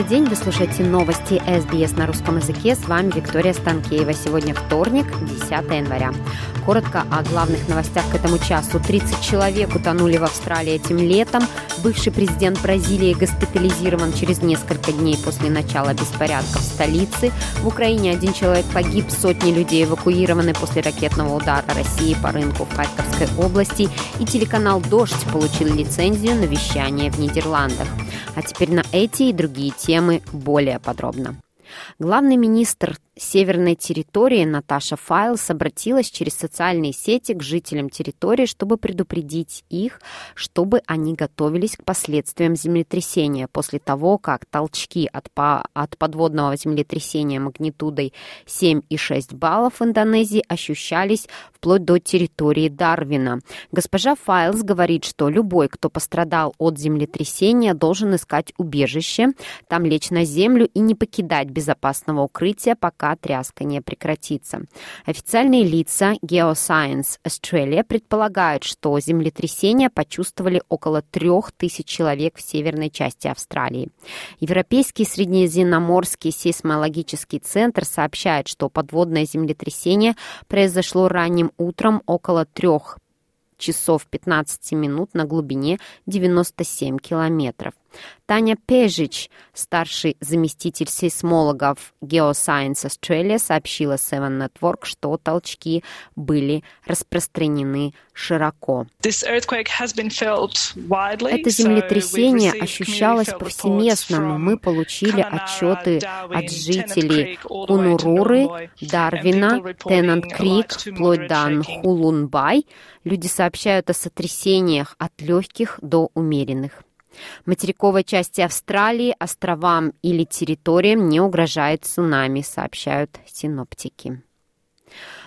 Добрый день, вы слушаете новости СБС на русском языке. С вами Виктория Станкеева. Сегодня вторник, 10 января. Коротко о главных новостях к этому часу. 30 человек утонули в Австралии этим летом. Бывший президент Бразилии госпитализирован через несколько дней после начала беспорядков в столице. В Украине один человек погиб, сотни людей эвакуированы после ракетного удара России по рынку в Харьковской области. И телеканал «Дождь» получил лицензию на вещание в Нидерландах. А теперь на эти и другие темы более подробно. Главный министр северной территории Наташа Файлс обратилась через социальные сети к жителям территории, чтобы предупредить их, чтобы они готовились к последствиям землетрясения после того, как толчки от, по от подводного землетрясения магнитудой 7,6 баллов в Индонезии ощущались вплоть до территории Дарвина. Госпожа Файлс говорит, что любой, кто пострадал от землетрясения, должен искать убежище, там лечь на землю и не покидать безопасного укрытия, пока тряска не прекратится. Официальные лица Geoscience Australia предполагают, что землетрясение почувствовали около трех тысяч человек в северной части Австралии. Европейский среднеземноморский сейсмологический центр сообщает, что подводное землетрясение произошло ранним утром около трех часов 15 минут на глубине 97 километров. Таня Пежич, старший заместитель сейсмологов Geoscience Australia, сообщила Seven Network, что толчки были распространены широко. Это землетрясение ощущалось повсеместно, но мы получили отчеты от жителей Унуруры, Дарвина, Теннант Крик, вплоть до Нхулунбай. Люди сообщают о сотрясениях от легких до умеренных. Материковой части Австралии, островам или территориям не угрожает цунами, сообщают синоптики.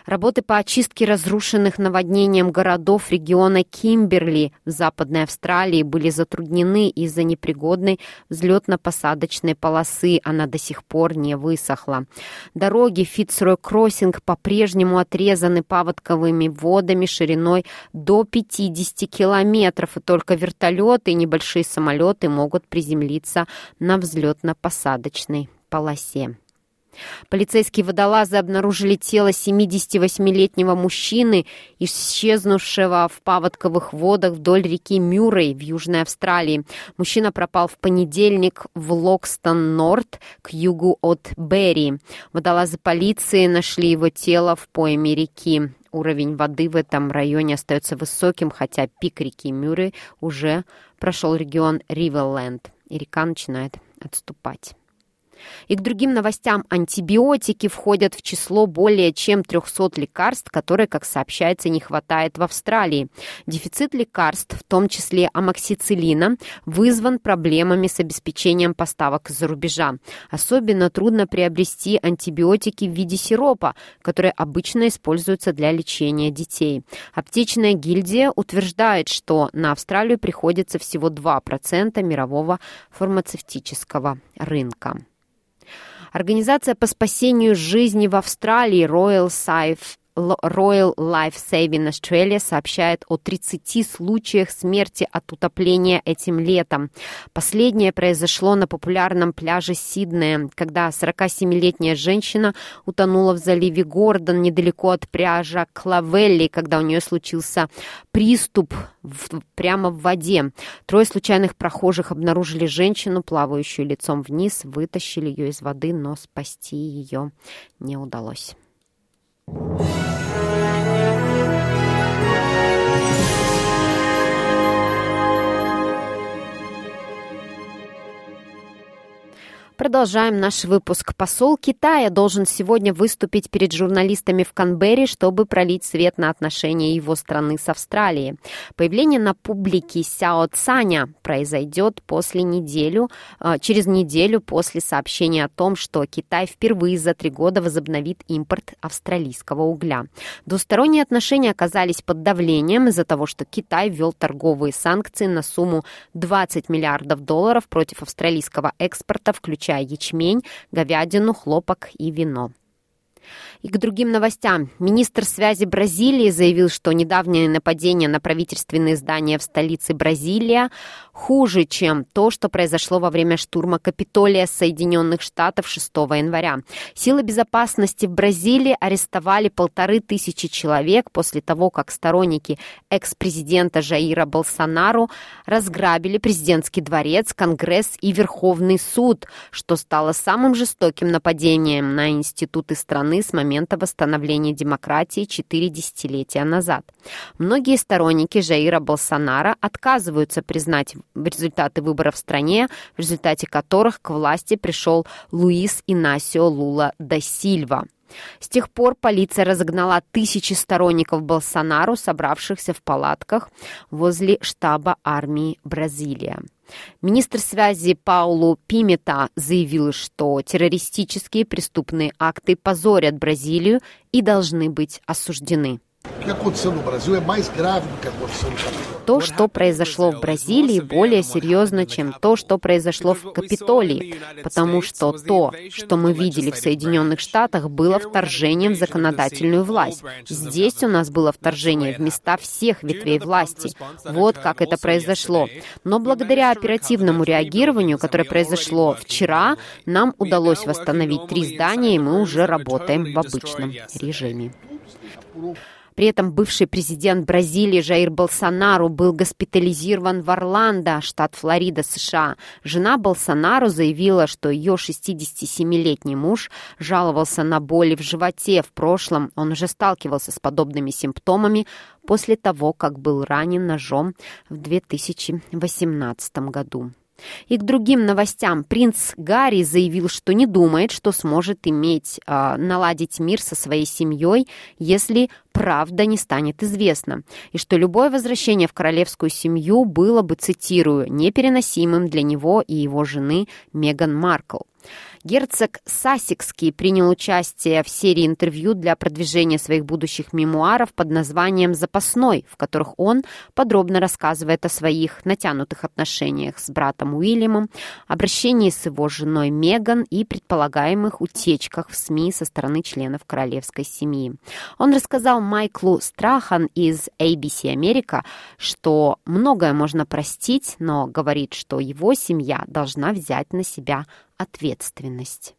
Работы по очистке разрушенных наводнением городов региона Кимберли в Западной Австралии были затруднены из-за непригодной взлетно-посадочной полосы. Она до сих пор не высохла. Дороги Фитцрой Кроссинг по-прежнему отрезаны паводковыми водами шириной до 50 километров, и только вертолеты и небольшие самолеты могут приземлиться на взлетно-посадочной полосе. Полицейские водолазы обнаружили тело 78-летнего мужчины, исчезнувшего в паводковых водах вдоль реки Мюррей в Южной Австралии. Мужчина пропал в понедельник в Локстон-Норт к югу от Берри. Водолазы полиции нашли его тело в пойме реки. Уровень воды в этом районе остается высоким, хотя пик реки Мюррей уже прошел регион Риверленд, и река начинает отступать. И к другим новостям антибиотики входят в число более чем 300 лекарств, которые, как сообщается, не хватает в Австралии. Дефицит лекарств, в том числе амоксициллина, вызван проблемами с обеспечением поставок из-за рубежа. Особенно трудно приобрести антибиотики в виде сиропа, которые обычно используются для лечения детей. Аптечная гильдия утверждает, что на Австралию приходится всего 2% мирового фармацевтического рынка. Организация по спасению жизни в Австралии Royal Safe Royal Life Saving Australia сообщает о 30 случаях смерти от утопления этим летом. Последнее произошло на популярном пляже Сиднея, когда 47-летняя женщина утонула в заливе Гордон недалеко от пляжа Клавелли, когда у нее случился приступ в, прямо в воде. Трое случайных прохожих обнаружили женщину, плавающую лицом вниз, вытащили ее из воды, но спасти ее не удалось. Thank you. Продолжаем наш выпуск. Посол Китая должен сегодня выступить перед журналистами в Канберре, чтобы пролить свет на отношения его страны с Австралией. Появление на публике Сяо Цаня произойдет после неделю, э, через неделю после сообщения о том, что Китай впервые за три года возобновит импорт австралийского угля. Двусторонние отношения оказались под давлением из-за того, что Китай ввел торговые санкции на сумму 20 миллиардов долларов против австралийского экспорта, включая включая ячмень, говядину, хлопок и вино. И к другим новостям. Министр связи Бразилии заявил, что недавнее нападение на правительственные здания в столице Бразилия хуже, чем то, что произошло во время штурма Капитолия Соединенных Штатов 6 января. Силы безопасности в Бразилии арестовали полторы тысячи человек после того, как сторонники экс-президента Жаира Болсонару разграбили президентский дворец, Конгресс и Верховный суд, что стало самым жестоким нападением на институты страны с момента момента восстановления демократии четыре десятилетия назад. Многие сторонники Жаира Болсонара отказываются признать результаты выборов в стране, в результате которых к власти пришел Луис Инасио Лула да Сильва. С тех пор полиция разогнала тысячи сторонников Болсонару, собравшихся в палатках возле штаба армии Бразилия. Министр связи Паулу Пимета заявил, что террористические преступные акты позорят Бразилию и должны быть осуждены. То, что произошло в Бразилии, более серьезно, чем то, что произошло в Капитолии, потому что то, что мы видели в Соединенных Штатах, было вторжением в законодательную власть. Здесь у нас было вторжение в места всех ветвей власти. Вот как это произошло. Но благодаря оперативному реагированию, которое произошло вчера, нам удалось восстановить три здания, и мы уже работаем в обычном режиме. При этом бывший президент Бразилии Жаир Болсонару был госпитализирован в Орландо, штат Флорида, США. Жена Болсонару заявила, что ее 67-летний муж жаловался на боли в животе. В прошлом он уже сталкивался с подобными симптомами после того, как был ранен ножом в 2018 году. И к другим новостям. Принц Гарри заявил, что не думает, что сможет иметь, э, наладить мир со своей семьей, если правда не станет известна, и что любое возвращение в королевскую семью было бы, цитирую, непереносимым для него и его жены Меган Маркл. Герцог Сасикский принял участие в серии интервью для продвижения своих будущих мемуаров под названием «Запасной», в которых он подробно рассказывает о своих натянутых отношениях с братом Уильямом, обращении с его женой Меган и предполагаемых утечках в СМИ со стороны членов королевской семьи. Он рассказал Майклу Страхан из ABC Америка, что многое можно простить, но говорит, что его семья должна взять на себя ответственность.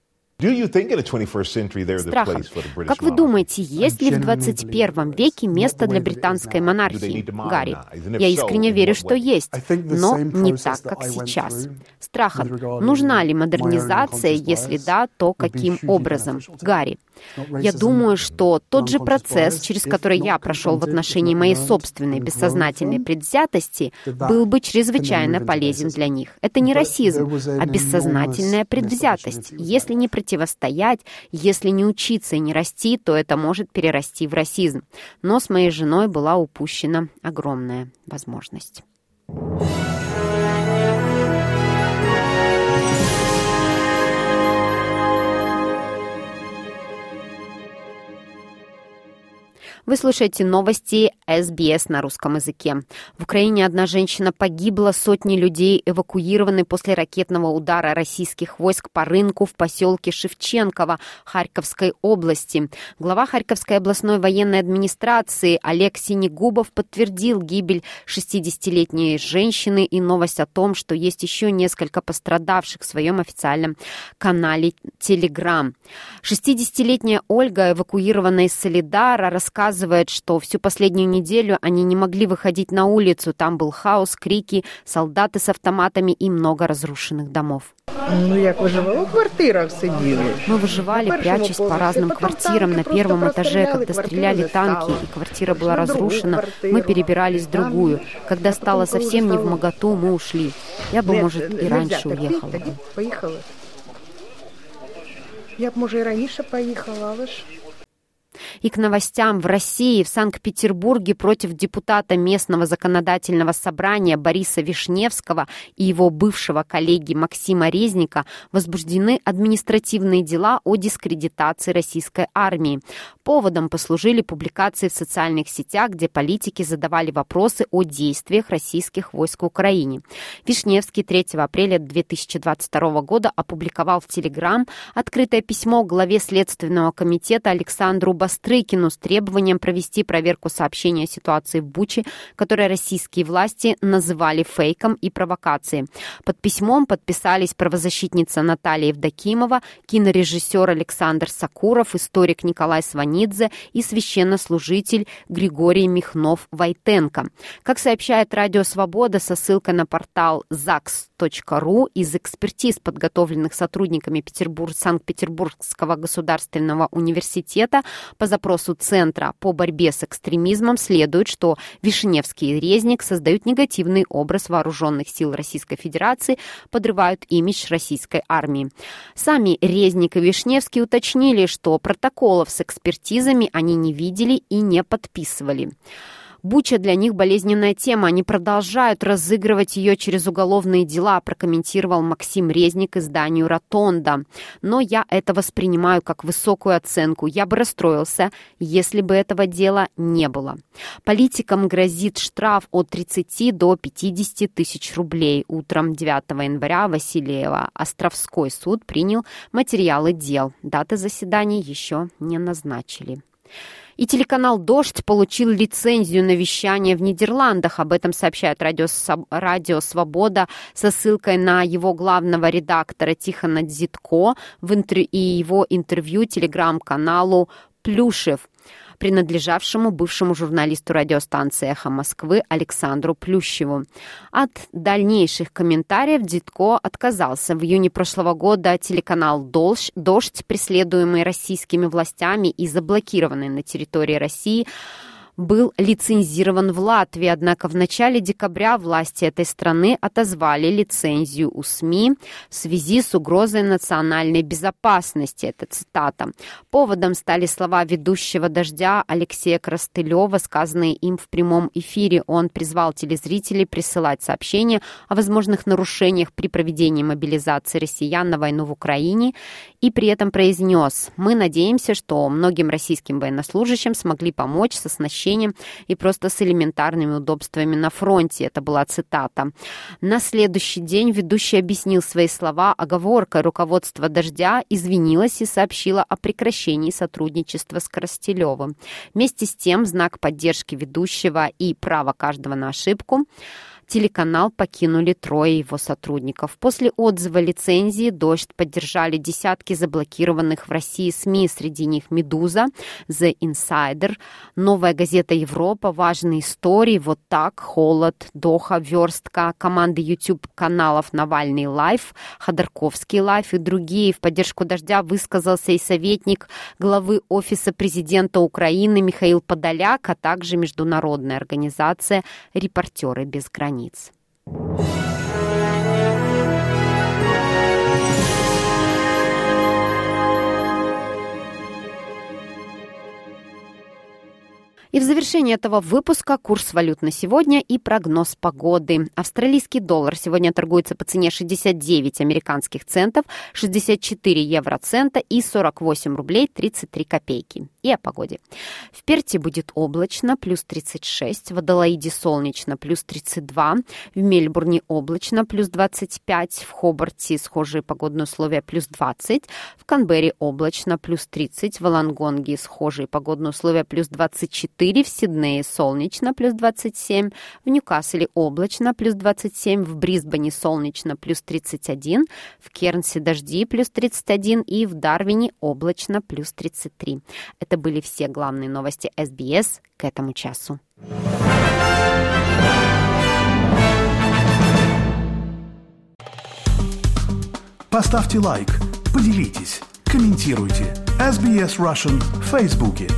Страхом. Как вы думаете, есть ли в 21 веке место для британской монархии, Гарри? Я искренне верю, что есть, но не так, как сейчас. Страхан. Нужна ли модернизация? Если да, то каким образом? Гарри. Я думаю, что тот же процесс, через который я прошел в отношении моей собственной бессознательной предвзятости, был бы чрезвычайно полезен для них. Это не расизм, а бессознательная предвзятость. Если не противостоять, если не учиться и не расти, то это может перерасти в расизм. Но с моей женой была упущена огромная возможность. Вы слушаете новости СБС на русском языке. В Украине одна женщина погибла, сотни людей эвакуированы после ракетного удара российских войск по рынку в поселке Шевченково Харьковской области. Глава Харьковской областной военной администрации Олег Синегубов подтвердил гибель 60-летней женщины и новость о том, что есть еще несколько пострадавших в своем официальном канале Телеграм. 60-летняя Ольга, эвакуированная из Солидара, рассказывает, рассказывает, что всю последнюю неделю они не могли выходить на улицу. Там был хаос, крики, солдаты с автоматами и много разрушенных домов. Ну, як выживали? У квартирах сидели. Мы выживали, прячась по разным квартирам на первом этаже, когда стреляли танки, и квартира была разрушена, мы перебирались в другую. Когда стало совсем не в моготу, мы ушли. Я бы, может, и раньше уехала. Поехала. Я б, може, і раніше поїхала, але ж и к новостям в России, в Санкт-Петербурге против депутата местного законодательного собрания Бориса Вишневского и его бывшего коллеги Максима Резника возбуждены административные дела о дискредитации российской армии. Поводом послужили публикации в социальных сетях, где политики задавали вопросы о действиях российских войск в Украине. Вишневский 3 апреля 2022 года опубликовал в Телеграм открытое письмо главе Следственного комитета Александру Бастрыкину с требованием провести проверку сообщения о ситуации в Буче, которое российские власти называли фейком и провокацией. Под письмом подписались правозащитница Наталья Евдокимова, кинорежиссер Александр Сакуров, историк Николай Сванидзе и священнослужитель Григорий Михнов-Войтенко. Как сообщает Радио Свобода со ссылкой на портал zax.ru, из экспертиз, подготовленных сотрудниками Петербург, Санкт-Петербургского государственного университета, по запросу Центра по борьбе с экстремизмом следует, что Вишневский и Резник создают негативный образ вооруженных сил Российской Федерации, подрывают имидж российской армии. Сами Резник и Вишневский уточнили, что протоколов с экспертизами они не видели и не подписывали. Буча для них болезненная тема. Они продолжают разыгрывать ее через уголовные дела, прокомментировал Максим Резник изданию «Ротонда». Но я это воспринимаю как высокую оценку. Я бы расстроился, если бы этого дела не было. Политикам грозит штраф от 30 до 50 тысяч рублей. Утром 9 января Васильева Островской суд принял материалы дел. Даты заседаний еще не назначили. И телеканал «Дождь» получил лицензию на вещание в Нидерландах. Об этом сообщает радио, радио «Свобода» со ссылкой на его главного редактора Тихона Дзитко в интер... и его интервью телеграм-каналу «Плюшев» принадлежавшему бывшему журналисту радиостанции «Эхо Москвы» Александру Плющеву. От дальнейших комментариев Дитко отказался. В июне прошлого года телеканал «Дождь», «Дождь» преследуемый российскими властями и заблокированный на территории России, был лицензирован в Латвии, однако в начале декабря власти этой страны отозвали лицензию у СМИ в связи с угрозой национальной безопасности. Это цитата. Поводом стали слова ведущего «Дождя» Алексея Крастылева, сказанные им в прямом эфире. Он призвал телезрителей присылать сообщения о возможных нарушениях при проведении мобилизации россиян на войну в Украине и при этом произнес «Мы надеемся, что многим российским военнослужащим смогли помочь с оснащением общением и просто с элементарными удобствами на фронте. Это была цитата. На следующий день ведущий объяснил свои слова оговоркой. Руководство «Дождя» извинилось и сообщило о прекращении сотрудничества с Коростелевым. Вместе с тем, знак поддержки ведущего и право каждого на ошибку – телеканал покинули трое его сотрудников. После отзыва лицензии «Дождь» поддержали десятки заблокированных в России СМИ, среди них «Медуза», «The Insider», «Новая газета Европа», «Важные истории», «Вот так», «Холод», «Доха», «Верстка», команды YouTube-каналов «Навальный лайф», «Ходорковский лайф» и другие. В поддержку «Дождя» высказался и советник главы Офиса президента Украины Михаил Подоляк, а также международная организация «Репортеры без границ» границ. И в завершении этого выпуска курс валют на сегодня и прогноз погоды. Австралийский доллар сегодня торгуется по цене 69 американских центов, 64 евроцента и 48 рублей 33 копейки. И о погоде. В Перте будет облачно, плюс 36, в Адалаиде солнечно, плюс 32, в Мельбурне облачно, плюс 25, в Хобарте схожие погодные условия, плюс 20, в Канберре облачно, плюс 30, в Лангонге схожие погодные условия, плюс 24, 24, в Сиднее солнечно, плюс 27, в Ньюкасселе облачно, плюс 27, в Брисбене солнечно, плюс 31, в Кернсе дожди, плюс 31 и в Дарвине облачно, плюс 33. Это были все главные новости СБС к этому часу. Поставьте лайк, поделитесь, комментируйте. SBS Russian в Фейсбуке.